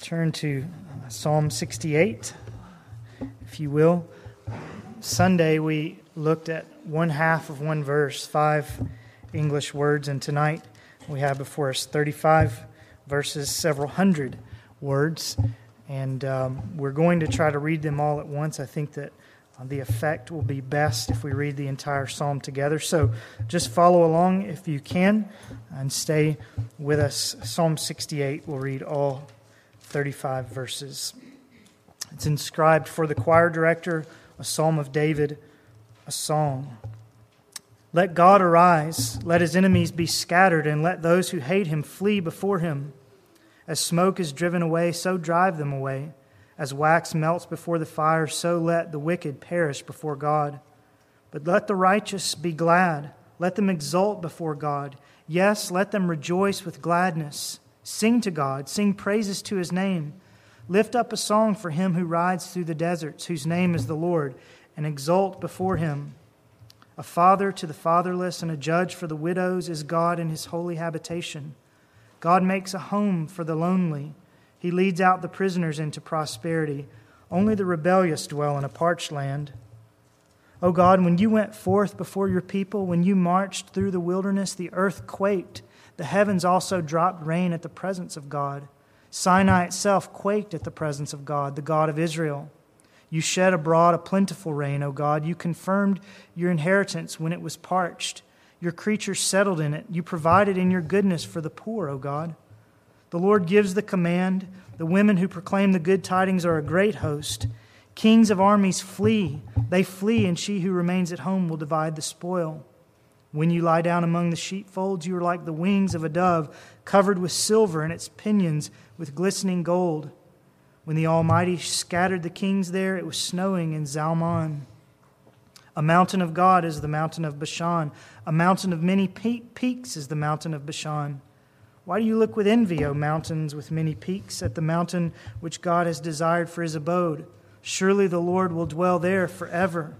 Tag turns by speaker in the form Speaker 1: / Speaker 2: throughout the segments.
Speaker 1: turn to Psalm 68, if you will. Sunday, we looked at one half of one verse, five English words, and tonight we have before us 35 verses, several hundred words, and um, we're going to try to read them all at once. I think that the effect will be best if we read the entire psalm together. So just follow along if you can and stay with us. Psalm 68, we'll read all 35 verses. It's inscribed for the choir director, a psalm of David, a song. Let God arise, let his enemies be scattered, and let those who hate him flee before him. As smoke is driven away, so drive them away. As wax melts before the fire, so let the wicked perish before God. But let the righteous be glad, let them exult before God. Yes, let them rejoice with gladness. Sing to God, sing praises to his name. Lift up a song for him who rides through the deserts, whose name is the Lord, and exult before him. A father to the fatherless and a judge for the widows is God in his holy habitation. God makes a home for the lonely. He leads out the prisoners into prosperity. Only the rebellious dwell in a parched land. O God, when you went forth before your people, when you marched through the wilderness, the earth quaked the heavens also dropped rain at the presence of God. Sinai itself quaked at the presence of God, the God of Israel. You shed abroad a plentiful rain, O God. You confirmed your inheritance when it was parched. Your creatures settled in it. You provided in your goodness for the poor, O God. The Lord gives the command. The women who proclaim the good tidings are a great host. Kings of armies flee. They flee, and she who remains at home will divide the spoil. When you lie down among the sheepfolds, you are like the wings of a dove, covered with silver, and its pinions with glistening gold. When the Almighty scattered the kings there, it was snowing in Zalmon. A mountain of God is the mountain of Bashan. A mountain of many peaks is the mountain of Bashan. Why do you look with envy, O mountains with many peaks, at the mountain which God has desired for his abode? Surely the Lord will dwell there forever.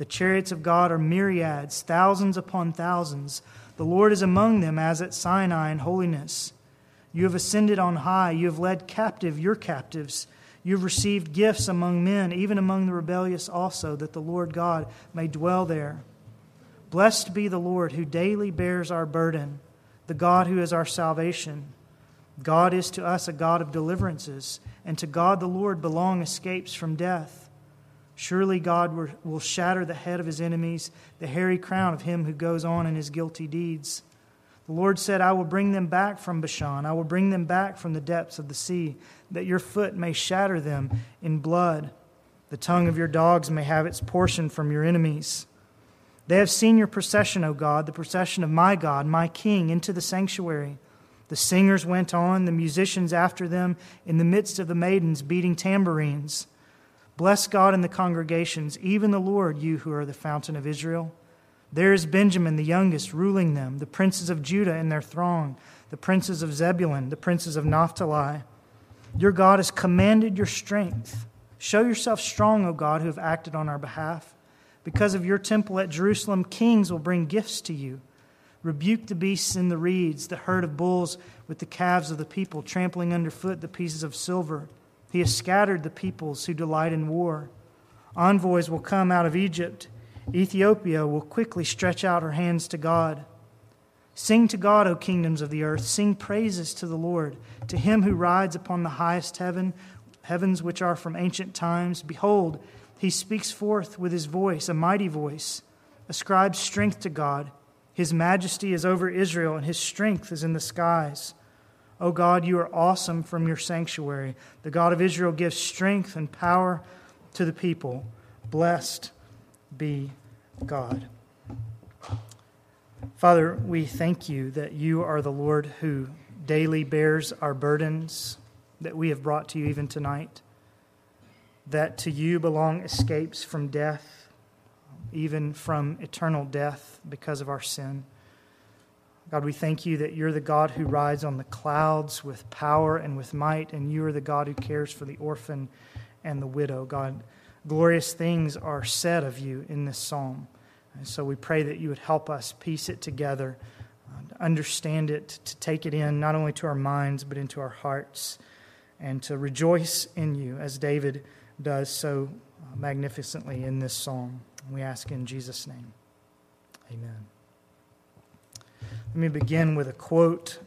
Speaker 1: The chariots of God are myriads, thousands upon thousands. The Lord is among them as at Sinai in holiness. You have ascended on high. You have led captive your captives. You have received gifts among men, even among the rebellious also, that the Lord God may dwell there. Blessed be the Lord who daily bears our burden, the God who is our salvation. God is to us a God of deliverances, and to God the Lord belong escapes from death. Surely God will shatter the head of his enemies, the hairy crown of him who goes on in his guilty deeds. The Lord said, I will bring them back from Bashan. I will bring them back from the depths of the sea, that your foot may shatter them in blood. The tongue of your dogs may have its portion from your enemies. They have seen your procession, O God, the procession of my God, my King, into the sanctuary. The singers went on, the musicians after them, in the midst of the maidens beating tambourines. Bless God in the congregations, even the Lord, you who are the fountain of Israel. There is Benjamin, the youngest, ruling them, the princes of Judah in their throng, the princes of Zebulun, the princes of Naphtali. Your God has commanded your strength. Show yourself strong, O God, who have acted on our behalf. Because of your temple at Jerusalem, kings will bring gifts to you. Rebuke the beasts in the reeds, the herd of bulls with the calves of the people, trampling underfoot the pieces of silver. He has scattered the peoples who delight in war. Envoys will come out of Egypt. Ethiopia will quickly stretch out her hands to God. Sing to God, O kingdoms of the earth. Sing praises to the Lord, to him who rides upon the highest heaven, heavens which are from ancient times. Behold, he speaks forth with his voice, a mighty voice. Ascribe strength to God. His majesty is over Israel, and his strength is in the skies. O oh God, you are awesome from your sanctuary. The God of Israel gives strength and power to the people. Blessed be God. Father, we thank you that you are the Lord who daily bears our burdens that we have brought to you even tonight, that to you belong escapes from death, even from eternal death because of our sin. God, we thank you that you're the God who rides on the clouds with power and with might, and you are the God who cares for the orphan and the widow. God, glorious things are said of you in this psalm. And so we pray that you would help us piece it together, uh, to understand it, to take it in, not only to our minds, but into our hearts. and to rejoice in you as David does so magnificently in this psalm. We ask in Jesus' name. Amen. Let me begin with a quote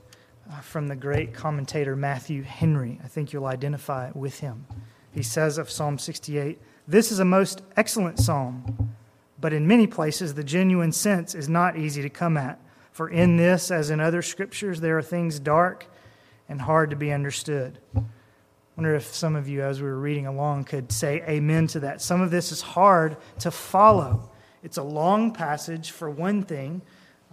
Speaker 1: uh, from the great commentator Matthew Henry. I think you'll identify with him. He says of Psalm 68 This is a most excellent psalm, but in many places the genuine sense is not easy to come at. For in this, as in other scriptures, there are things dark and hard to be understood. I wonder if some of you, as we were reading along, could say amen to that. Some of this is hard to follow. It's a long passage, for one thing.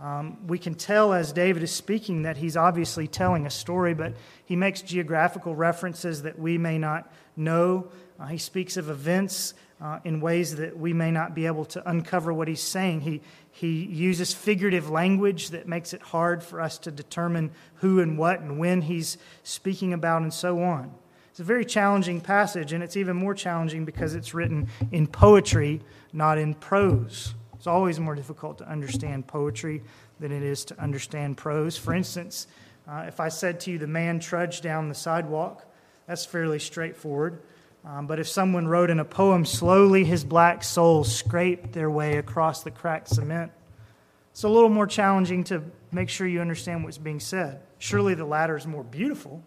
Speaker 1: Um, we can tell as David is speaking that he's obviously telling a story, but he makes geographical references that we may not know. Uh, he speaks of events uh, in ways that we may not be able to uncover what he's saying. He, he uses figurative language that makes it hard for us to determine who and what and when he's speaking about, and so on. It's a very challenging passage, and it's even more challenging because it's written in poetry, not in prose. It's always more difficult to understand poetry than it is to understand prose. For instance, uh, if I said to you, the man trudged down the sidewalk, that's fairly straightforward. Um, but if someone wrote in a poem, slowly his black soles scraped their way across the cracked cement, it's a little more challenging to make sure you understand what's being said. Surely the latter is more beautiful.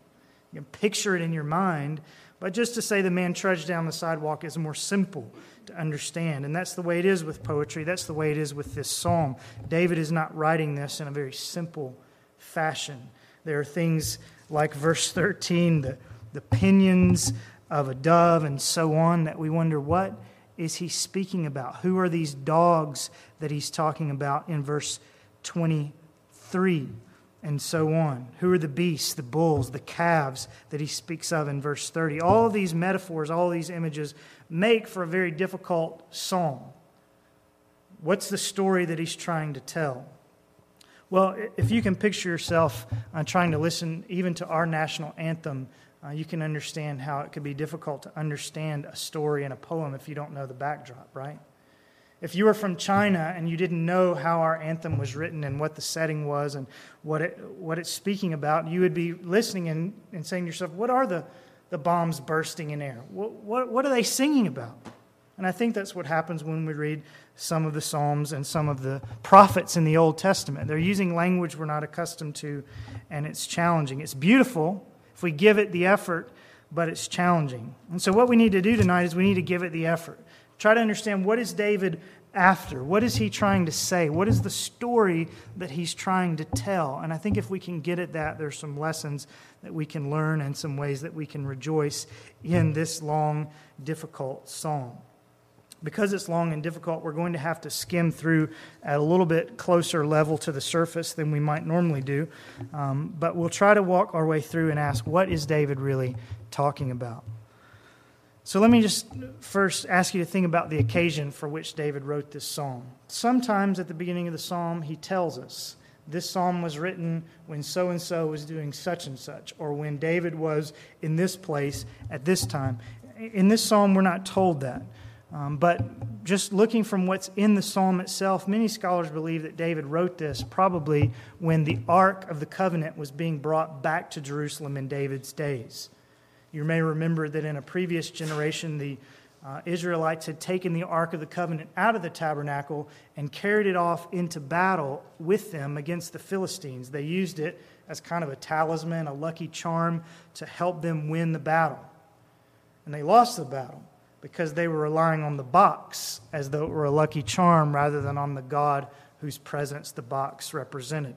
Speaker 1: You can picture it in your mind. But just to say the man trudged down the sidewalk is more simple to understand. And that's the way it is with poetry. That's the way it is with this psalm. David is not writing this in a very simple fashion. There are things like verse 13, the, the pinions of a dove, and so on, that we wonder what is he speaking about? Who are these dogs that he's talking about in verse 23? And so on. Who are the beasts, the bulls, the calves that he speaks of in verse 30? All these metaphors, all these images make for a very difficult psalm. What's the story that he's trying to tell? Well, if you can picture yourself uh, trying to listen even to our national anthem, uh, you can understand how it could be difficult to understand a story in a poem if you don't know the backdrop, right? If you were from China and you didn't know how our anthem was written and what the setting was and what, it, what it's speaking about, you would be listening and, and saying to yourself, What are the, the bombs bursting in air? What, what, what are they singing about? And I think that's what happens when we read some of the Psalms and some of the prophets in the Old Testament. They're using language we're not accustomed to, and it's challenging. It's beautiful if we give it the effort, but it's challenging. And so, what we need to do tonight is we need to give it the effort. Try to understand what is David after? What is he trying to say? What is the story that he's trying to tell? And I think if we can get at that, there's some lessons that we can learn and some ways that we can rejoice in this long, difficult psalm. Because it's long and difficult, we're going to have to skim through at a little bit closer level to the surface than we might normally do. Um, but we'll try to walk our way through and ask what is David really talking about? So let me just first ask you to think about the occasion for which David wrote this psalm. Sometimes at the beginning of the psalm, he tells us this psalm was written when so and so was doing such and such, or when David was in this place at this time. In this psalm, we're not told that. Um, but just looking from what's in the psalm itself, many scholars believe that David wrote this probably when the Ark of the Covenant was being brought back to Jerusalem in David's days. You may remember that in a previous generation, the uh, Israelites had taken the Ark of the Covenant out of the tabernacle and carried it off into battle with them against the Philistines. They used it as kind of a talisman, a lucky charm to help them win the battle. And they lost the battle because they were relying on the box as though it were a lucky charm rather than on the God whose presence the box represented.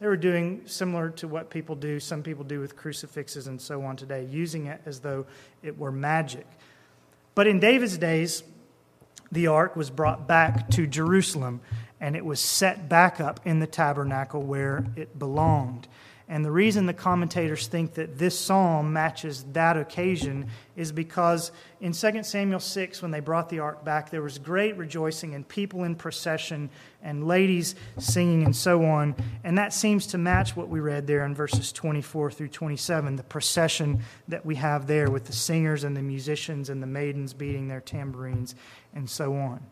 Speaker 1: They were doing similar to what people do, some people do with crucifixes and so on today, using it as though it were magic. But in David's days, the ark was brought back to Jerusalem and it was set back up in the tabernacle where it belonged. And the reason the commentators think that this psalm matches that occasion is because in 2 Samuel 6, when they brought the ark back, there was great rejoicing and people in procession and ladies singing and so on. And that seems to match what we read there in verses 24 through 27, the procession that we have there with the singers and the musicians and the maidens beating their tambourines and so on.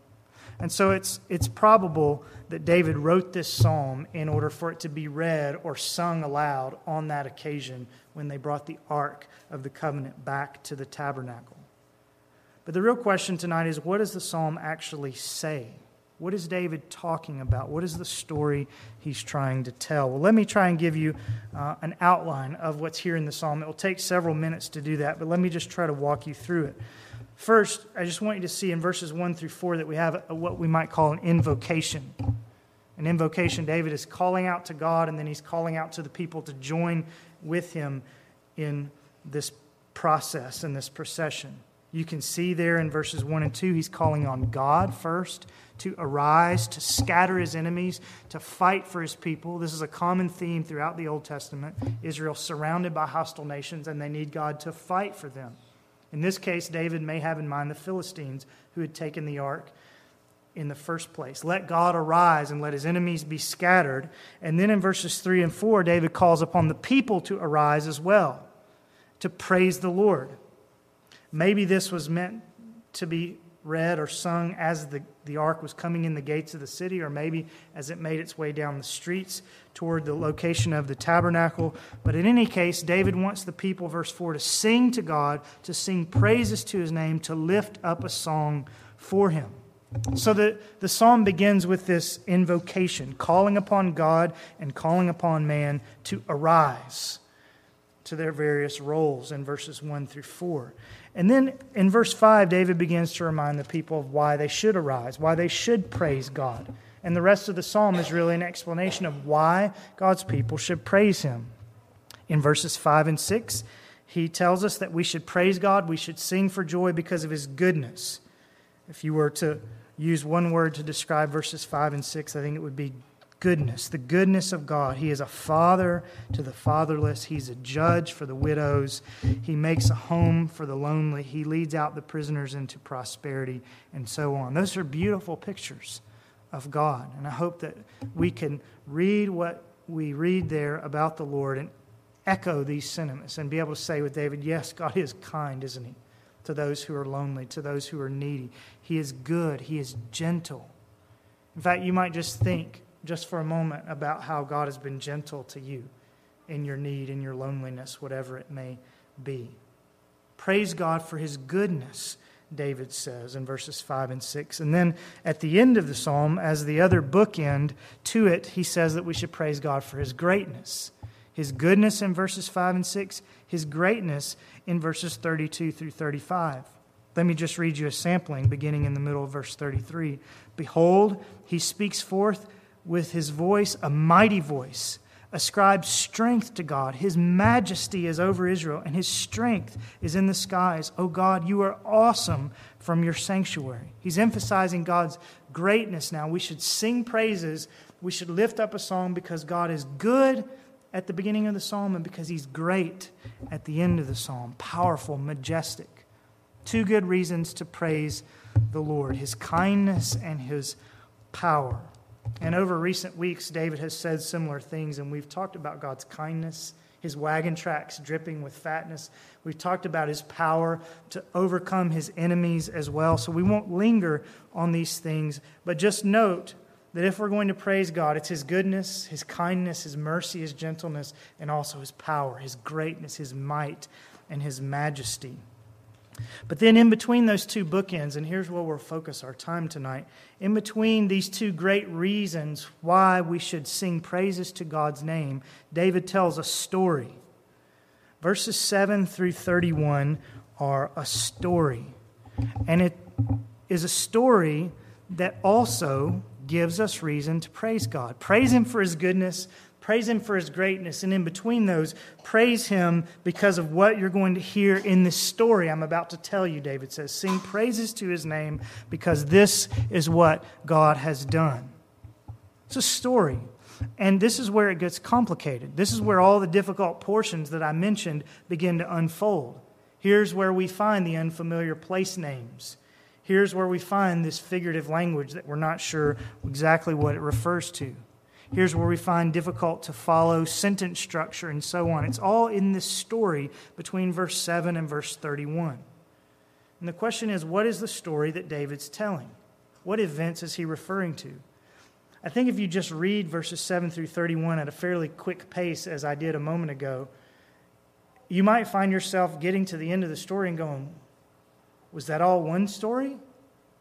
Speaker 1: And so it's, it's probable that David wrote this psalm in order for it to be read or sung aloud on that occasion when they brought the Ark of the Covenant back to the tabernacle. But the real question tonight is what does the psalm actually say? What is David talking about? What is the story he's trying to tell? Well, let me try and give you uh, an outline of what's here in the psalm. It will take several minutes to do that, but let me just try to walk you through it. First, I just want you to see in verses 1 through 4 that we have a, what we might call an invocation. An invocation, David is calling out to God, and then he's calling out to the people to join with him in this process, in this procession. You can see there in verses 1 and 2, he's calling on God first to arise, to scatter his enemies, to fight for his people. This is a common theme throughout the Old Testament. Israel surrounded by hostile nations, and they need God to fight for them. In this case, David may have in mind the Philistines who had taken the ark in the first place. Let God arise and let his enemies be scattered. And then in verses 3 and 4, David calls upon the people to arise as well, to praise the Lord. Maybe this was meant to be read or sung as the, the ark was coming in the gates of the city, or maybe as it made its way down the streets toward the location of the tabernacle. But in any case, David wants the people, verse 4, to sing to God, to sing praises to his name, to lift up a song for him. So the, the psalm begins with this invocation, calling upon God and calling upon man to arise to their various roles in verses 1 through 4. And then in verse 5, David begins to remind the people of why they should arise, why they should praise God. And the rest of the psalm is really an explanation of why God's people should praise him. In verses 5 and 6, he tells us that we should praise God, we should sing for joy because of his goodness. If you were to use one word to describe verses 5 and 6, I think it would be goodness, the goodness of God. He is a father to the fatherless, He's a judge for the widows, He makes a home for the lonely, He leads out the prisoners into prosperity, and so on. Those are beautiful pictures of God. And I hope that we can read what we read there about the Lord and echo these sentiments and be able to say with David, yes, God is kind, isn't He? To those who are lonely, to those who are needy. He is good, He is gentle. In fact, you might just think, just for a moment about how God has been gentle to you in your need, in your loneliness, whatever it may be. Praise God for his goodness, David says in verses 5 and 6. And then at the end of the psalm, as the other bookend to it, he says that we should praise God for his greatness. His goodness in verses 5 and 6, his greatness in verses 32 through 35. Let me just read you a sampling beginning in the middle of verse 33. Behold, he speaks forth with his voice, a mighty voice, ascribes strength to God. His majesty is over Israel, and his strength is in the skies. O God, you are awesome from your sanctuary. He's emphasizing God's greatness now. We should sing praises. We should lift up a song because God is good at the beginning of the psalm and because he's great at the end of the psalm. Powerful, majestic. Two good reasons to praise the Lord his kindness and his power. And over recent weeks, David has said similar things, and we've talked about God's kindness, his wagon tracks dripping with fatness. We've talked about his power to overcome his enemies as well. So we won't linger on these things, but just note that if we're going to praise God, it's his goodness, his kindness, his mercy, his gentleness, and also his power, his greatness, his might, and his majesty. But then, in between those two bookends, and here's where we'll focus our time tonight in between these two great reasons why we should sing praises to God's name, David tells a story. Verses 7 through 31 are a story. And it is a story that also gives us reason to praise God. Praise Him for His goodness, Praise Him for His greatness. And in between those, praise Him because of what you're going to hear in this story I'm about to tell you, David says. Sing praises to His name because this is what God has done. It's a story. And this is where it gets complicated. This is where all the difficult portions that I mentioned begin to unfold. Here's where we find the unfamiliar place names. Here's where we find this figurative language that we're not sure exactly what it refers to. Here's where we find difficult to follow sentence structure and so on. It's all in this story between verse 7 and verse 31. And the question is what is the story that David's telling? What events is he referring to? I think if you just read verses 7 through 31 at a fairly quick pace, as I did a moment ago, you might find yourself getting to the end of the story and going, Was that all one story?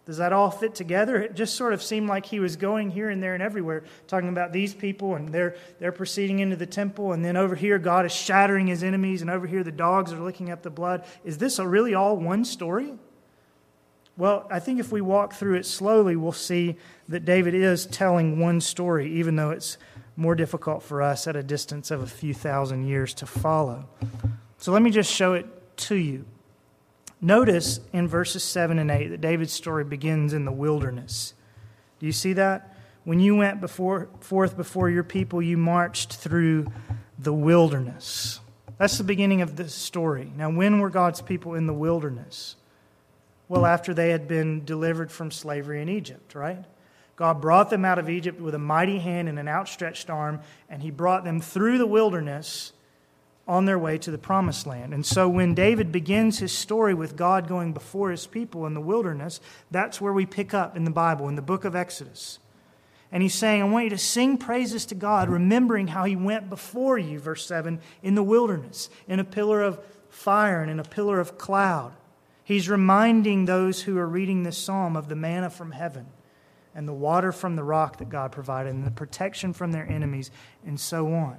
Speaker 1: Does that all fit together? It just sort of seemed like he was going here and there and everywhere, talking about these people, and they're, they're proceeding into the temple, and then over here, God is shattering his enemies, and over here, the dogs are licking up the blood. Is this really all one story? Well, I think if we walk through it slowly, we'll see that David is telling one story, even though it's more difficult for us at a distance of a few thousand years to follow. So let me just show it to you. Notice in verses 7 and 8 that David's story begins in the wilderness. Do you see that? When you went before, forth before your people, you marched through the wilderness. That's the beginning of the story. Now, when were God's people in the wilderness? Well, after they had been delivered from slavery in Egypt, right? God brought them out of Egypt with a mighty hand and an outstretched arm, and he brought them through the wilderness on their way to the promised land. And so when David begins his story with God going before his people in the wilderness, that's where we pick up in the Bible, in the book of Exodus. And he's saying, I want you to sing praises to God, remembering how he went before you, verse 7, in the wilderness, in a pillar of fire and in a pillar of cloud. He's reminding those who are reading this psalm of the manna from heaven and the water from the rock that God provided and the protection from their enemies and so on.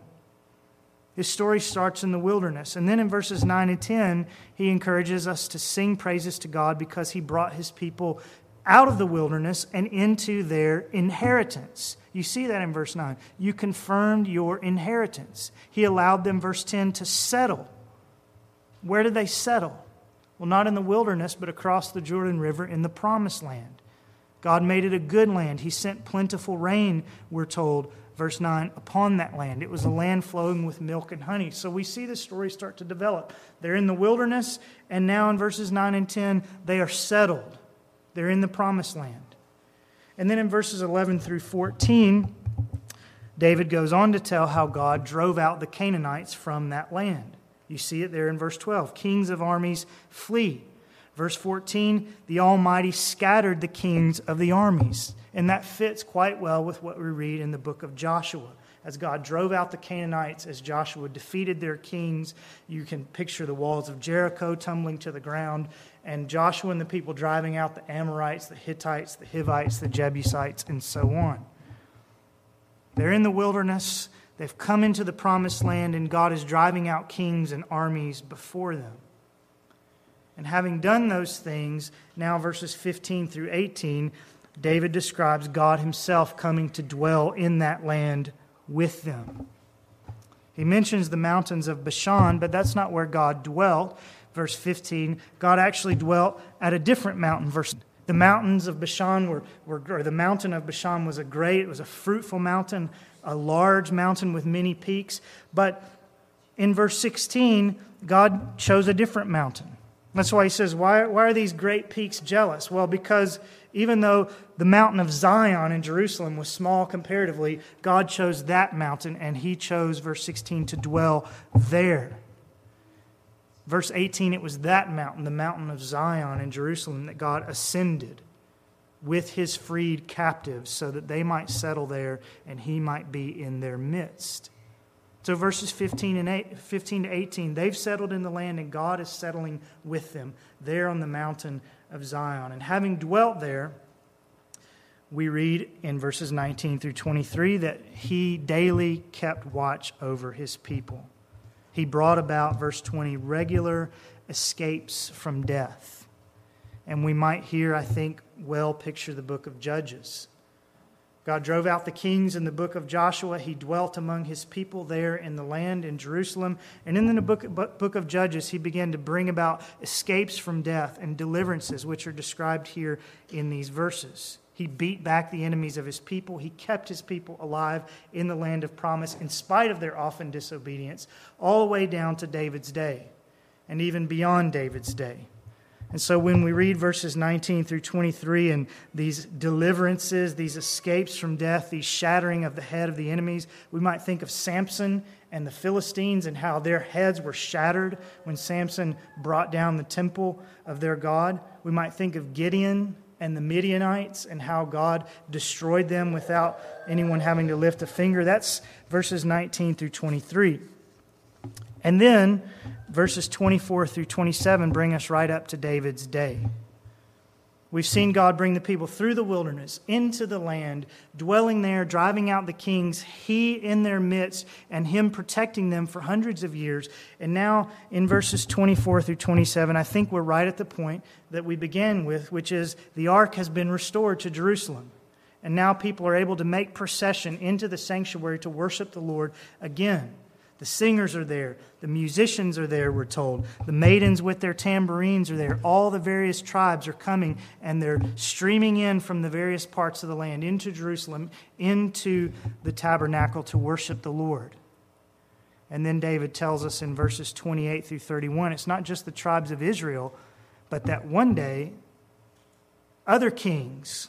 Speaker 1: His story starts in the wilderness. And then in verses 9 and 10, he encourages us to sing praises to God because he brought his people out of the wilderness and into their inheritance. You see that in verse 9. You confirmed your inheritance. He allowed them, verse 10, to settle. Where did they settle? Well, not in the wilderness, but across the Jordan River in the promised land. God made it a good land. He sent plentiful rain, we're told, verse 9, upon that land. It was a land flowing with milk and honey. So we see the story start to develop. They're in the wilderness, and now in verses 9 and 10, they are settled. They're in the promised land. And then in verses 11 through 14, David goes on to tell how God drove out the Canaanites from that land. You see it there in verse 12. Kings of armies flee. Verse 14, the Almighty scattered the kings of the armies. And that fits quite well with what we read in the book of Joshua. As God drove out the Canaanites, as Joshua defeated their kings, you can picture the walls of Jericho tumbling to the ground, and Joshua and the people driving out the Amorites, the Hittites, the Hivites, the Jebusites, and so on. They're in the wilderness. They've come into the promised land, and God is driving out kings and armies before them. And having done those things, now verses 15 through 18, David describes God himself coming to dwell in that land with them. He mentions the mountains of Bashan, but that's not where God dwelt. Verse 15, God actually dwelt at a different mountain. Verse the mountains of Bashan were, were or the mountain of Bashan was a great, it was a fruitful mountain, a large mountain with many peaks. But in verse 16, God chose a different mountain. That's why he says, why, why are these great peaks jealous? Well, because even though the mountain of Zion in Jerusalem was small comparatively, God chose that mountain and he chose, verse 16, to dwell there. Verse 18, it was that mountain, the mountain of Zion in Jerusalem, that God ascended with his freed captives so that they might settle there and he might be in their midst. So verses 15 and 8, 15 to 18, they've settled in the land and God is settling with them there on the mountain of Zion. And having dwelt there, we read in verses 19 through 23 that he daily kept watch over his people. He brought about, verse 20, regular escapes from death. And we might here, I think, well picture the book of Judges. God drove out the kings in the book of Joshua. He dwelt among his people there in the land in Jerusalem. And in the book, book of Judges, he began to bring about escapes from death and deliverances, which are described here in these verses. He beat back the enemies of his people. He kept his people alive in the land of promise in spite of their often disobedience, all the way down to David's day and even beyond David's day. And so when we read verses 19 through 23 and these deliverances, these escapes from death, these shattering of the head of the enemies, we might think of Samson and the Philistines and how their heads were shattered when Samson brought down the temple of their God. We might think of Gideon and the Midianites and how God destroyed them without anyone having to lift a finger. That's verses 19 through 23. And then verses 24 through 27 bring us right up to David's day. We've seen God bring the people through the wilderness into the land, dwelling there, driving out the kings, He in their midst, and Him protecting them for hundreds of years. And now, in verses 24 through 27, I think we're right at the point that we began with, which is the ark has been restored to Jerusalem. And now people are able to make procession into the sanctuary to worship the Lord again. The singers are there. The musicians are there, we're told. The maidens with their tambourines are there. All the various tribes are coming and they're streaming in from the various parts of the land into Jerusalem, into the tabernacle to worship the Lord. And then David tells us in verses 28 through 31 it's not just the tribes of Israel, but that one day other kings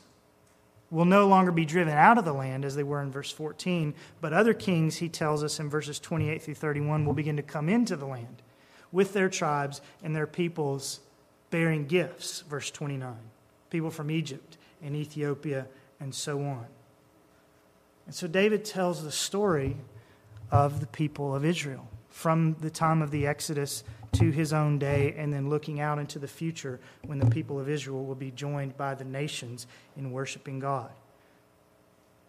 Speaker 1: will no longer be driven out of the land as they were in verse 14, but other kings, he tells us in verses 28 through 31, will begin to come into the land with their tribes and their peoples bearing gifts, verse 29. People from Egypt and Ethiopia and so on. And so David tells the story of the people of Israel from the time of the Exodus to his own day, and then looking out into the future when the people of Israel will be joined by the nations in worshiping God.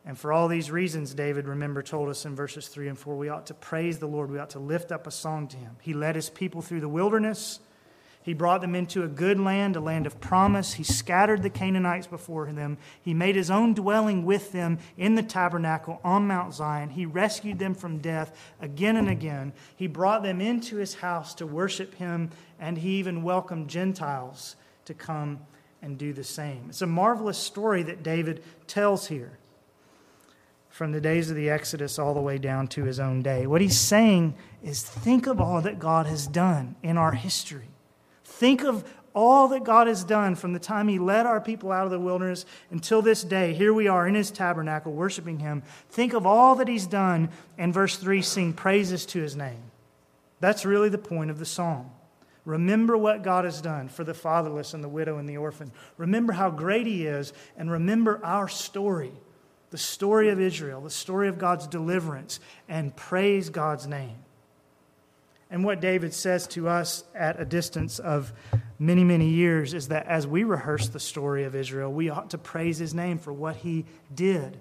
Speaker 1: And for all these reasons, David, remember, told us in verses 3 and 4, we ought to praise the Lord. We ought to lift up a song to him. He led his people through the wilderness. He brought them into a good land, a land of promise. He scattered the Canaanites before them. He made his own dwelling with them in the tabernacle on Mount Zion. He rescued them from death again and again. He brought them into his house to worship him, and he even welcomed Gentiles to come and do the same. It's a marvelous story that David tells here from the days of the Exodus all the way down to his own day. What he's saying is think of all that God has done in our history. Think of all that God has done from the time He led our people out of the wilderness until this day. Here we are in His tabernacle worshiping Him. Think of all that He's done, and verse 3 sing praises to His name. That's really the point of the psalm. Remember what God has done for the fatherless and the widow and the orphan. Remember how great He is, and remember our story, the story of Israel, the story of God's deliverance, and praise God's name. And what David says to us at a distance of many, many years is that as we rehearse the story of Israel, we ought to praise his name for what he did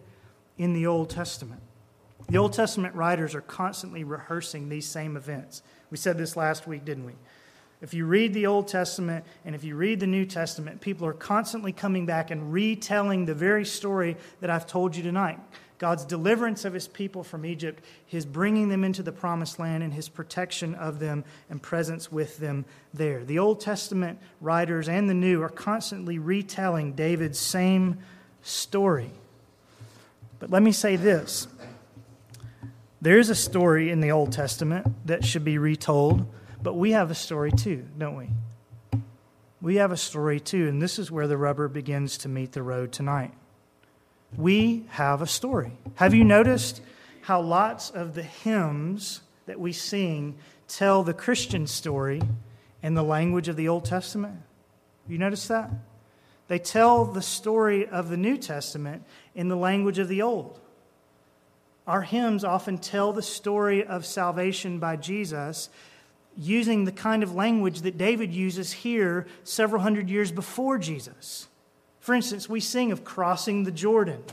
Speaker 1: in the Old Testament. The Old Testament writers are constantly rehearsing these same events. We said this last week, didn't we? If you read the Old Testament and if you read the New Testament, people are constantly coming back and retelling the very story that I've told you tonight. God's deliverance of his people from Egypt, his bringing them into the promised land, and his protection of them and presence with them there. The Old Testament writers and the New are constantly retelling David's same story. But let me say this there is a story in the Old Testament that should be retold, but we have a story too, don't we? We have a story too, and this is where the rubber begins to meet the road tonight we have a story. Have you noticed how lots of the hymns that we sing tell the Christian story in the language of the Old Testament? You notice that? They tell the story of the New Testament in the language of the Old. Our hymns often tell the story of salvation by Jesus using the kind of language that David uses here several hundred years before Jesus. For instance, we sing of crossing the Jordan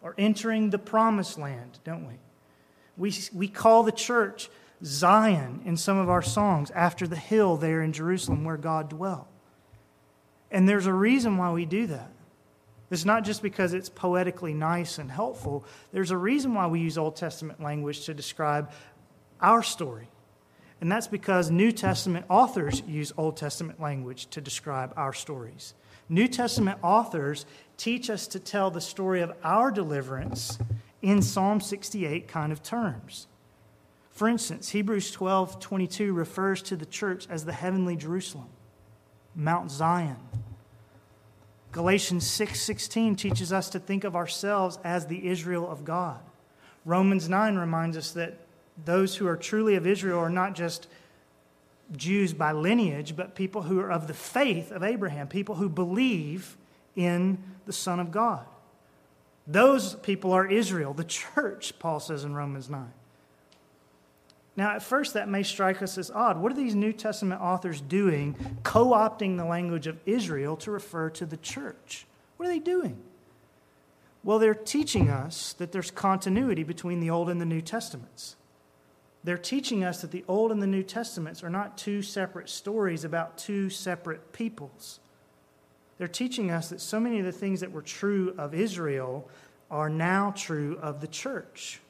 Speaker 1: or entering the promised land, don't we? We, we call the church Zion in some of our songs after the hill there in Jerusalem where God dwelt. And there's a reason why we do that. It's not just because it's poetically nice and helpful. There's a reason why we use Old Testament language to describe our story. And that's because New Testament authors use Old Testament language to describe our stories. New Testament authors teach us to tell the story of our deliverance in Psalm 68 kind of terms. For instance, Hebrews 12 22 refers to the church as the heavenly Jerusalem, Mount Zion. Galatians 6 16 teaches us to think of ourselves as the Israel of God. Romans 9 reminds us that those who are truly of Israel are not just Jews by lineage, but people who are of the faith of Abraham, people who believe in the Son of God. Those people are Israel, the church, Paul says in Romans 9. Now, at first, that may strike us as odd. What are these New Testament authors doing, co opting the language of Israel to refer to the church? What are they doing? Well, they're teaching us that there's continuity between the Old and the New Testaments. They're teaching us that the Old and the New Testaments are not two separate stories about two separate peoples. They're teaching us that so many of the things that were true of Israel are now true of the church,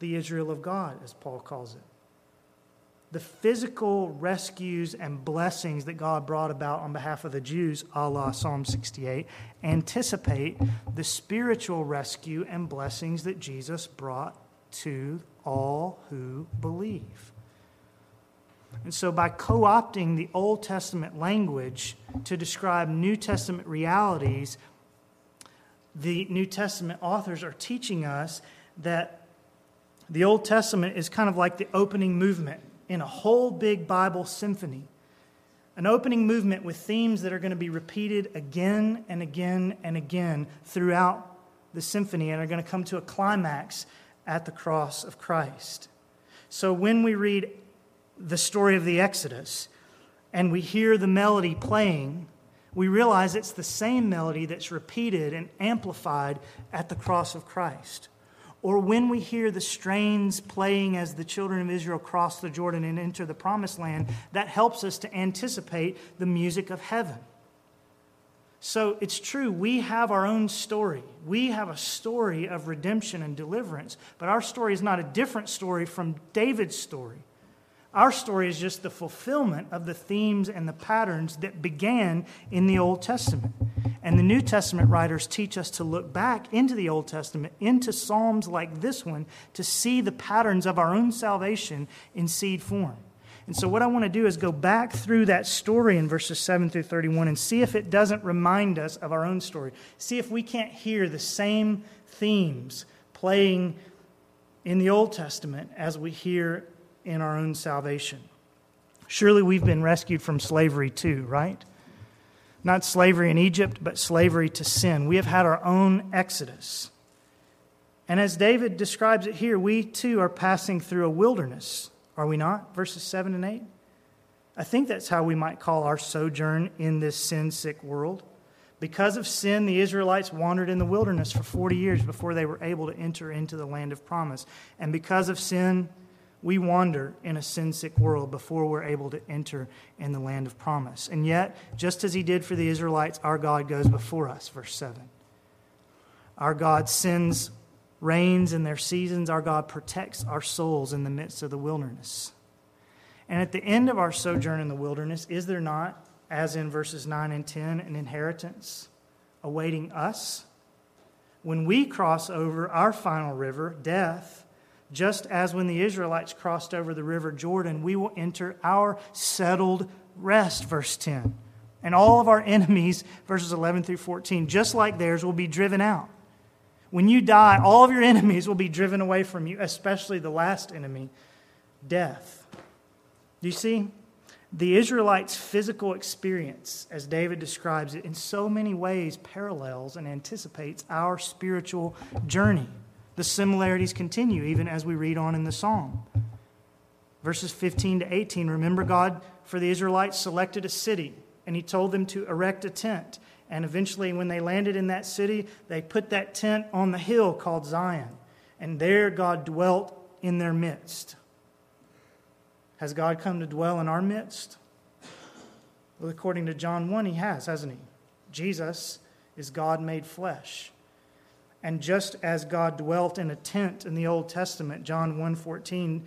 Speaker 1: the Israel of God, as Paul calls it the physical rescues and blessings that God brought about on behalf of the Jews, a Psalm 68, anticipate the spiritual rescue and blessings that Jesus brought to all who believe. And so, by co opting the Old Testament language to describe New Testament realities, the New Testament authors are teaching us that the Old Testament is kind of like the opening movement in a whole big Bible symphony. An opening movement with themes that are going to be repeated again and again and again throughout the symphony and are going to come to a climax at the cross of Christ. So when we read the story of the Exodus and we hear the melody playing, we realize it's the same melody that's repeated and amplified at the cross of Christ or when we hear the strains playing as the children of Israel cross the Jordan and enter the promised land, that helps us to anticipate the music of heaven. So it's true, we have our own story. We have a story of redemption and deliverance, but our story is not a different story from David's story. Our story is just the fulfillment of the themes and the patterns that began in the Old Testament. And the New Testament writers teach us to look back into the Old Testament, into Psalms like this one, to see the patterns of our own salvation in seed form. And so, what I want to do is go back through that story in verses 7 through 31 and see if it doesn't remind us of our own story. See if we can't hear the same themes playing in the Old Testament as we hear in our own salvation. Surely we've been rescued from slavery too, right? Not slavery in Egypt, but slavery to sin. We have had our own exodus. And as David describes it here, we too are passing through a wilderness, are we not? Verses 7 and 8. I think that's how we might call our sojourn in this sin sick world. Because of sin, the Israelites wandered in the wilderness for 40 years before they were able to enter into the land of promise. And because of sin, we wander in a sin sick world before we're able to enter in the land of promise. And yet, just as he did for the Israelites, our God goes before us. Verse 7. Our God sends rains in their seasons. Our God protects our souls in the midst of the wilderness. And at the end of our sojourn in the wilderness, is there not, as in verses 9 and 10, an inheritance awaiting us? When we cross over our final river, death, just as when the Israelites crossed over the river Jordan, we will enter our settled rest, verse 10. And all of our enemies, verses 11 through 14, just like theirs, will be driven out. When you die, all of your enemies will be driven away from you, especially the last enemy, death. Do you see? The Israelites' physical experience, as David describes it, in so many ways parallels and anticipates our spiritual journey. The similarities continue even as we read on in the psalm. Verses 15 to 18 Remember, God, for the Israelites, selected a city, and He told them to erect a tent. And eventually, when they landed in that city, they put that tent on the hill called Zion. And there God dwelt in their midst. Has God come to dwell in our midst? Well, according to John 1, He has, hasn't He? Jesus is God made flesh. And just as God dwelt in a tent in the Old Testament, John 1:14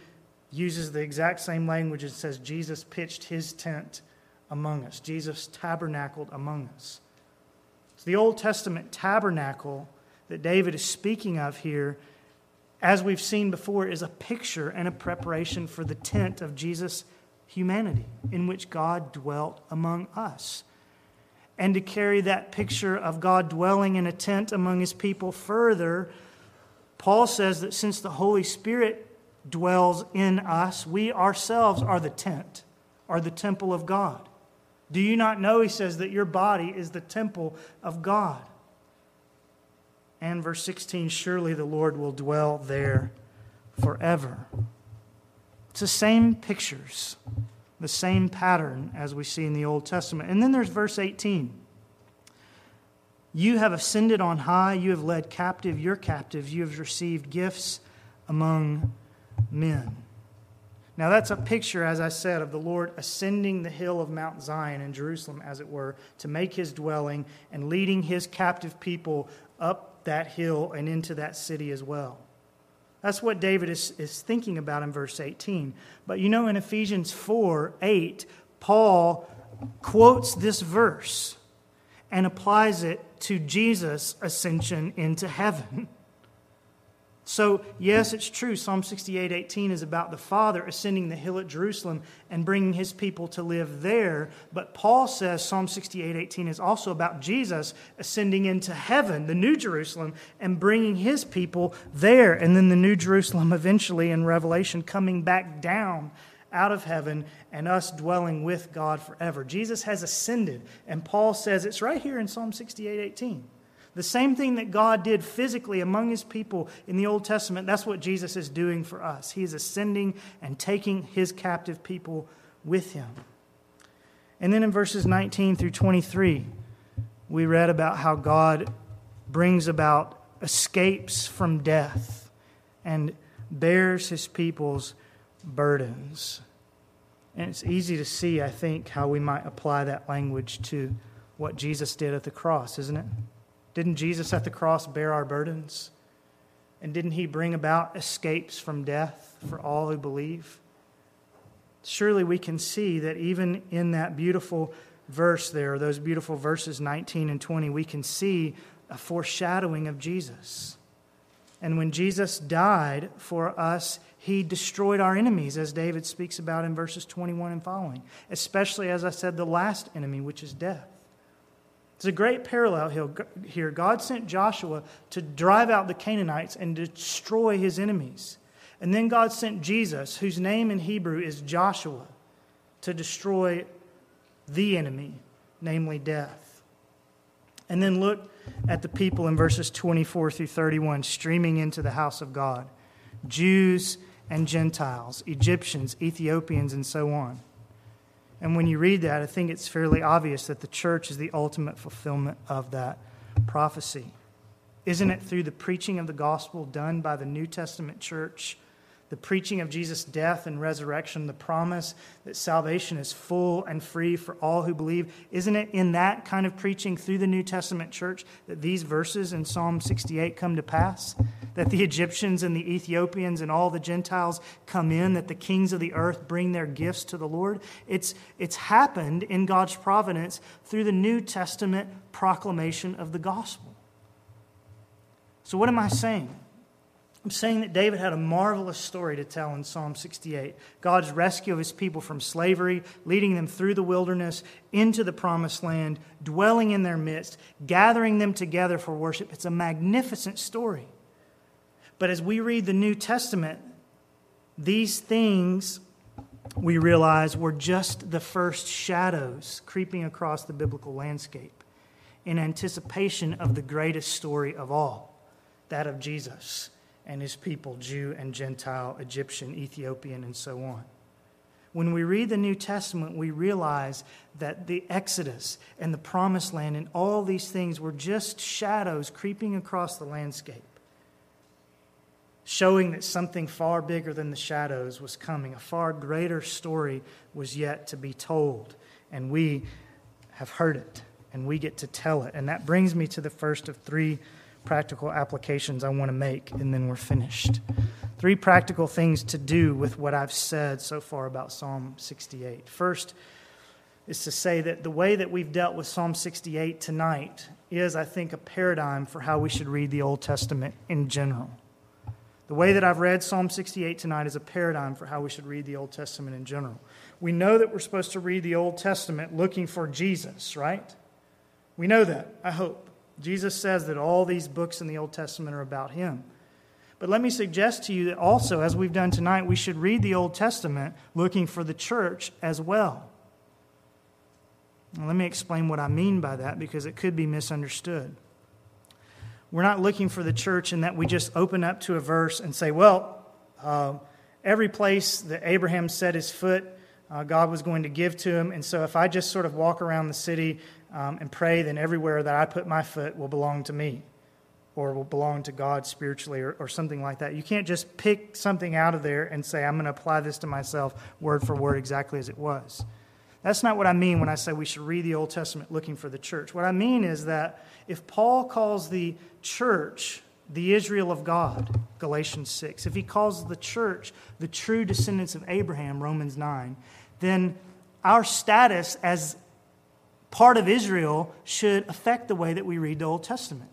Speaker 1: uses the exact same language and says Jesus pitched his tent among us. Jesus tabernacled among us. The Old Testament tabernacle that David is speaking of here, as we've seen before, is a picture and a preparation for the tent of Jesus' humanity, in which God dwelt among us and to carry that picture of God dwelling in a tent among his people further, Paul says that since the Holy Spirit dwells in us, we ourselves are the tent, are the temple of God. Do you not know, he says, that your body is the temple of God? And verse 16, surely the Lord will dwell there forever. It's the same pictures, the same pattern as we see in the Old Testament. And then there's verse 18. You have ascended on high, you have led captive your captives, you have received gifts among men. Now, that's a picture, as I said, of the Lord ascending the hill of Mount Zion in Jerusalem, as it were, to make his dwelling and leading his captive people up that hill and into that city as well. That's what David is, is thinking about in verse 18. But you know, in Ephesians 4 8, Paul quotes this verse and applies it to Jesus' ascension into heaven. So, yes, it's true. Psalm 68 18 is about the Father ascending the hill at Jerusalem and bringing his people to live there. But Paul says Psalm 68 18 is also about Jesus ascending into heaven, the New Jerusalem, and bringing his people there. And then the New Jerusalem eventually in Revelation coming back down out of heaven and us dwelling with God forever. Jesus has ascended. And Paul says it's right here in Psalm 68 18. The same thing that God did physically among his people in the Old Testament, that's what Jesus is doing for us. He is ascending and taking his captive people with him. And then in verses 19 through 23, we read about how God brings about escapes from death and bears his people's burdens. And it's easy to see, I think, how we might apply that language to what Jesus did at the cross, isn't it? Didn't Jesus at the cross bear our burdens? And didn't he bring about escapes from death for all who believe? Surely we can see that even in that beautiful verse there, those beautiful verses 19 and 20, we can see a foreshadowing of Jesus. And when Jesus died for us, he destroyed our enemies, as David speaks about in verses 21 and following, especially, as I said, the last enemy, which is death. There's a great parallel here. God sent Joshua to drive out the Canaanites and destroy his enemies. And then God sent Jesus, whose name in Hebrew is Joshua, to destroy the enemy, namely death. And then look at the people in verses 24 through 31 streaming into the house of God Jews and Gentiles, Egyptians, Ethiopians, and so on. And when you read that, I think it's fairly obvious that the church is the ultimate fulfillment of that prophecy. Isn't it through the preaching of the gospel done by the New Testament church the preaching of Jesus' death and resurrection, the promise that salvation is full and free for all who believe. Isn't it in that kind of preaching through the New Testament church that these verses in Psalm 68 come to pass? That the Egyptians and the Ethiopians and all the Gentiles come in, that the kings of the earth bring their gifts to the Lord? It's, it's happened in God's providence through the New Testament proclamation of the gospel. So, what am I saying? I'm saying that David had a marvelous story to tell in Psalm 68 God's rescue of his people from slavery, leading them through the wilderness into the promised land, dwelling in their midst, gathering them together for worship. It's a magnificent story. But as we read the New Testament, these things we realize were just the first shadows creeping across the biblical landscape in anticipation of the greatest story of all that of Jesus and his people, Jew and Gentile, Egyptian, Ethiopian, and so on. When we read the New Testament, we realize that the Exodus and the Promised Land and all these things were just shadows creeping across the landscape, showing that something far bigger than the shadows was coming. A far greater story was yet to be told, and we have heard it, and we get to tell it. And that brings me to the first of three practical applications I want to make, and then we're finished. Three practical things to do with what I've said so far about Psalm 68. First is to say that the way that we've dealt with Psalm 68 tonight is, I think, a paradigm for how we should read the Old Testament in general. The way that I've read Psalm 68 tonight is a paradigm for how we should read the Old Testament in general. We know that we're supposed to read the Old Testament looking for Jesus, right? We know that, I hope. Jesus says that all these books in the Old Testament are about him. But let me suggest to you that also, as we've done tonight, we should read the Old Testament looking for the church as well. Now, let me explain what I mean by that because it could be misunderstood. We're not looking for the church in that we just open up to a verse and say, well, uh, every place that Abraham set his foot, uh, God was going to give to him. And so if I just sort of walk around the city um, and pray, then everywhere that I put my foot will belong to me or will belong to God spiritually or, or something like that. You can't just pick something out of there and say, I'm going to apply this to myself word for word exactly as it was. That's not what I mean when I say we should read the Old Testament looking for the church. What I mean is that if Paul calls the church the Israel of God, Galatians 6, if he calls the church the true descendants of Abraham, Romans 9, then our status as part of Israel should affect the way that we read the Old Testament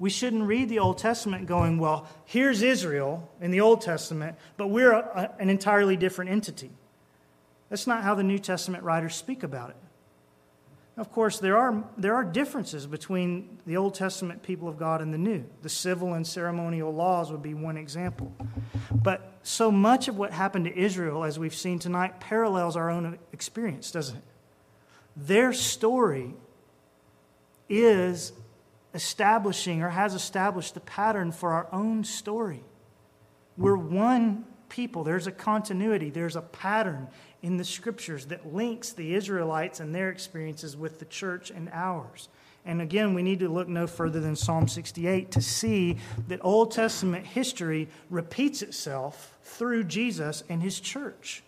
Speaker 1: we shouldn't read the Old Testament going, well, here's Israel in the Old Testament, but we're a, an entirely different entity. That's not how the New Testament writers speak about it. Of course, there are, there are differences between the Old Testament people of God and the New. The civil and ceremonial laws would be one example. But so much of what happened to Israel, as we've seen tonight, parallels our own experience, doesn't it? Their story is establishing or has established the pattern for our own story. We're one people. There's a continuity, there's a pattern in the scriptures that links the Israelites and their experiences with the church and ours. And again, we need to look no further than Psalm 68 to see that Old Testament history repeats itself through Jesus and his church.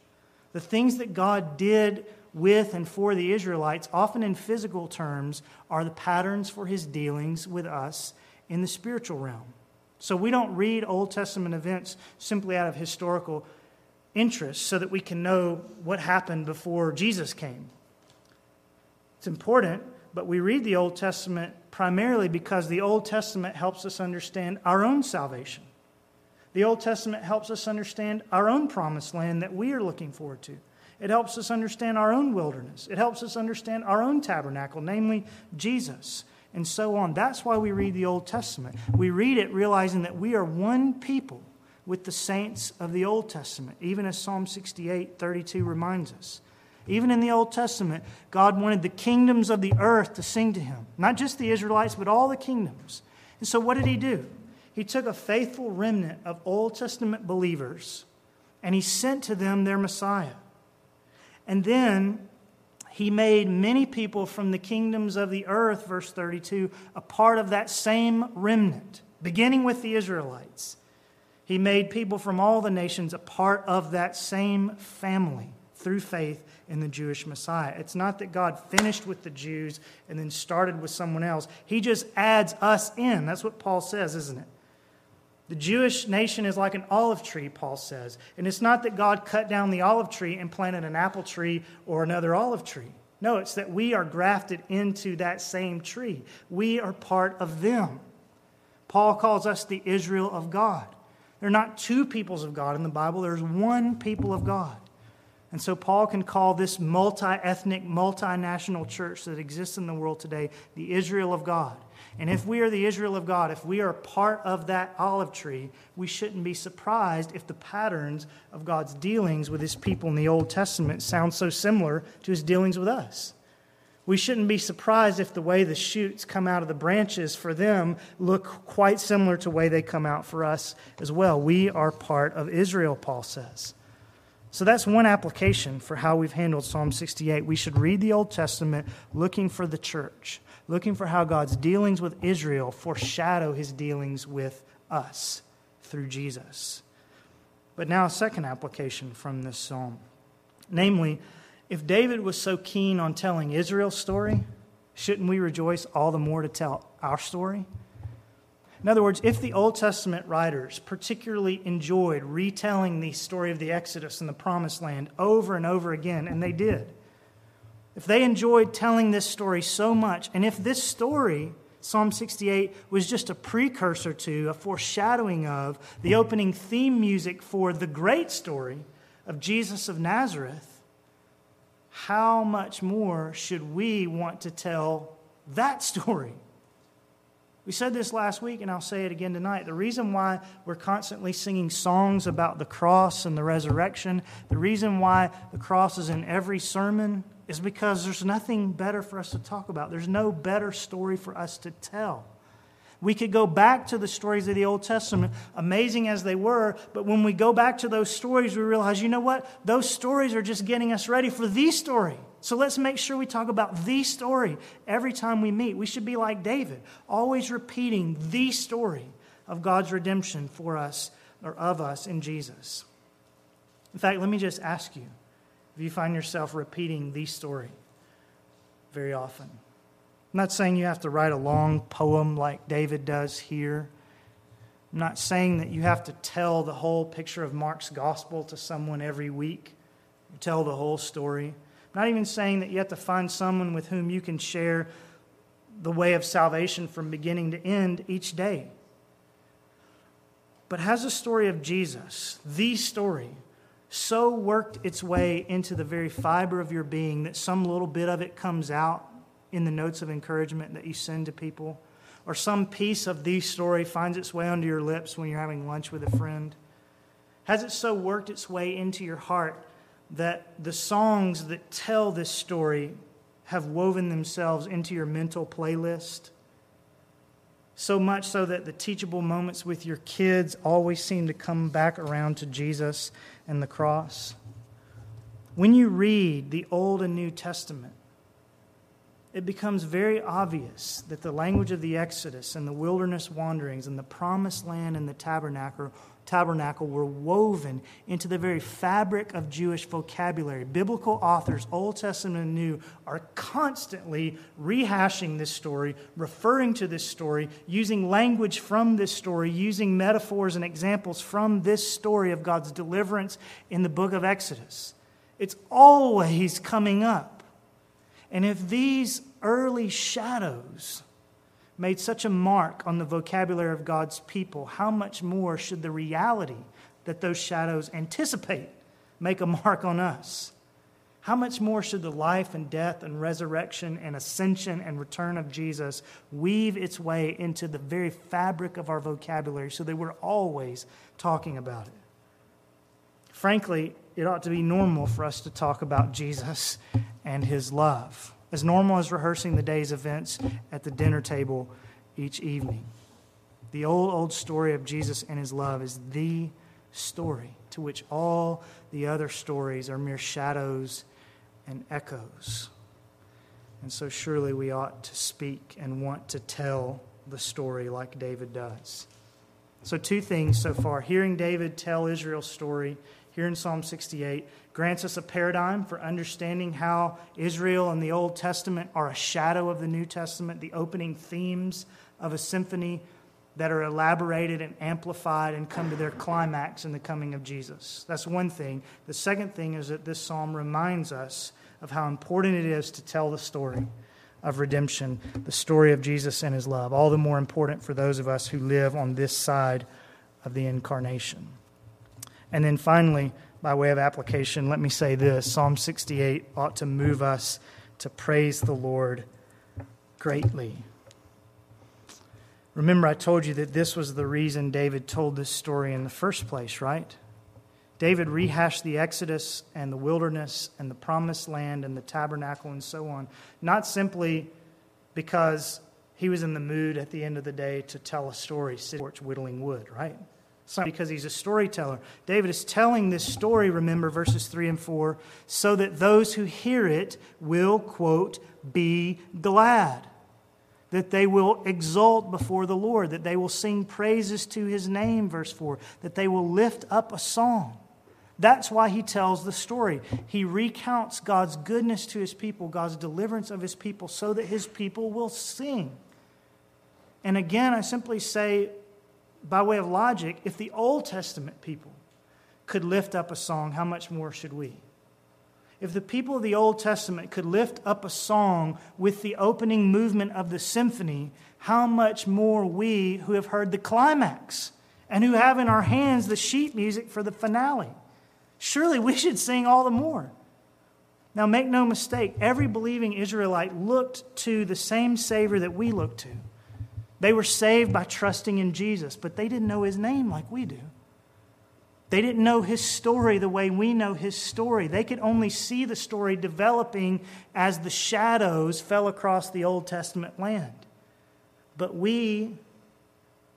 Speaker 1: The things that God did with and for the Israelites, often in physical terms, are the patterns for his dealings with us in the spiritual realm. So we don't read Old Testament events simply out of historical interest so that we can know what happened before Jesus came. It's important, but we read the Old Testament primarily because the Old Testament helps us understand our own salvation. The Old Testament helps us understand our own promised land that we are looking forward to. It helps us understand our own wilderness. It helps us understand our own tabernacle, namely Jesus, and so on. That's why we read the Old Testament. We read it realizing that we are one people with the saints of the Old Testament, even as Psalm 68 32 reminds us. Even in the Old Testament, God wanted the kingdoms of the earth to sing to him, not just the Israelites, but all the kingdoms. And so, what did he do? He took a faithful remnant of Old Testament believers and he sent to them their Messiah. And then he made many people from the kingdoms of the earth, verse 32, a part of that same remnant, beginning with the Israelites. He made people from all the nations a part of that same family through faith in the Jewish Messiah. It's not that God finished with the Jews and then started with someone else. He just adds us in. That's what Paul says, isn't it? The Jewish nation is like an olive tree, Paul says. And it's not that God cut down the olive tree and planted an apple tree or another olive tree. No, it's that we are grafted into that same tree. We are part of them. Paul calls us the Israel of God. There are not two peoples of God in the Bible, there's one people of God. And so Paul can call this multi ethnic, multinational church that exists in the world today the Israel of God. And if we are the Israel of God, if we are part of that olive tree, we shouldn't be surprised if the patterns of God's dealings with his people in the Old Testament sound so similar to his dealings with us. We shouldn't be surprised if the way the shoots come out of the branches for them look quite similar to the way they come out for us as well. We are part of Israel, Paul says. So that's one application for how we've handled Psalm 68. We should read the Old Testament looking for the church looking for how God's dealings with Israel foreshadow his dealings with us through Jesus. But now, a second application from this psalm. Namely, if David was so keen on telling Israel's story, shouldn't we rejoice all the more to tell our story? In other words, if the Old Testament writers particularly enjoyed retelling the story of the Exodus and the Promised Land over and over again, and they did, if they enjoyed telling this story so much, and if this story, Psalm 68, was just a precursor to, a foreshadowing of the opening theme music for the great story of Jesus of Nazareth, how much more should we want to tell that story? We said this last week, and I'll say it again tonight. The reason why we're constantly singing songs about the cross and the resurrection, the reason why the cross is in every sermon, is because there's nothing better for us to talk about. There's no better story for us to tell. We could go back to the stories of the Old Testament, amazing as they were, but when we go back to those stories, we realize, you know what? Those stories are just getting us ready for the story. So let's make sure we talk about the story every time we meet. We should be like David, always repeating the story of God's redemption for us or of us in Jesus. In fact, let me just ask you if you find yourself repeating the story very often. I'm not saying you have to write a long poem like David does here. I'm not saying that you have to tell the whole picture of Mark's gospel to someone every week, tell the whole story. I'm not even saying that you have to find someone with whom you can share the way of salvation from beginning to end each day. But has the story of Jesus, the story, so worked its way into the very fiber of your being that some little bit of it comes out in the notes of encouragement that you send to people, or some piece of the story finds its way onto your lips when you're having lunch with a friend? Has it so worked its way into your heart that the songs that tell this story have woven themselves into your mental playlist? So much so that the teachable moments with your kids always seem to come back around to Jesus and the cross. When you read the Old and New Testament, it becomes very obvious that the language of the Exodus and the wilderness wanderings and the promised land and the tabernacle, tabernacle were woven into the very fabric of Jewish vocabulary. Biblical authors, Old Testament and New, are constantly rehashing this story, referring to this story, using language from this story, using metaphors and examples from this story of God's deliverance in the book of Exodus. It's always coming up. And if these early shadows made such a mark on the vocabulary of God's people, how much more should the reality that those shadows anticipate make a mark on us? How much more should the life and death and resurrection and ascension and return of Jesus weave its way into the very fabric of our vocabulary so that we're always talking about it? Frankly, it ought to be normal for us to talk about Jesus and his love, as normal as rehearsing the day's events at the dinner table each evening. The old, old story of Jesus and his love is the story to which all the other stories are mere shadows and echoes. And so, surely we ought to speak and want to tell the story like David does. So, two things so far hearing David tell Israel's story here in Psalm 68 grants us a paradigm for understanding how Israel and the Old Testament are a shadow of the New Testament, the opening themes of a symphony that are elaborated and amplified and come to their climax in the coming of Jesus. That's one thing. The second thing is that this psalm reminds us of how important it is to tell the story of redemption, the story of Jesus and his love, all the more important for those of us who live on this side of the incarnation. And then finally, by way of application, let me say this Psalm 68 ought to move us to praise the Lord greatly. Remember, I told you that this was the reason David told this story in the first place, right? David rehashed the Exodus and the wilderness and the promised land and the tabernacle and so on, not simply because he was in the mood at the end of the day to tell a story, sitting whittling wood, right? Because he's a storyteller. David is telling this story, remember verses 3 and 4, so that those who hear it will, quote, be glad. That they will exult before the Lord, that they will sing praises to his name, verse 4, that they will lift up a song. That's why he tells the story. He recounts God's goodness to his people, God's deliverance of his people, so that his people will sing. And again, I simply say by way of logic, if the Old Testament people could lift up a song, how much more should we? If the people of the Old Testament could lift up a song with the opening movement of the symphony, how much more we who have heard the climax and who have in our hands the sheet music for the finale? Surely we should sing all the more. Now, make no mistake, every believing Israelite looked to the same Savior that we look to. They were saved by trusting in Jesus, but they didn't know his name like we do. They didn't know his story the way we know his story. They could only see the story developing as the shadows fell across the Old Testament land. But we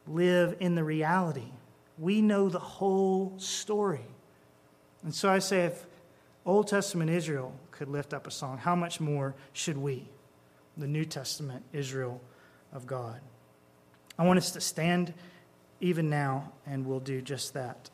Speaker 1: live in the reality. We know the whole story. And so I say, if Old Testament Israel could lift up a song, how much more should we, the New Testament Israel of God? I want us to stand even now, and we'll do just that.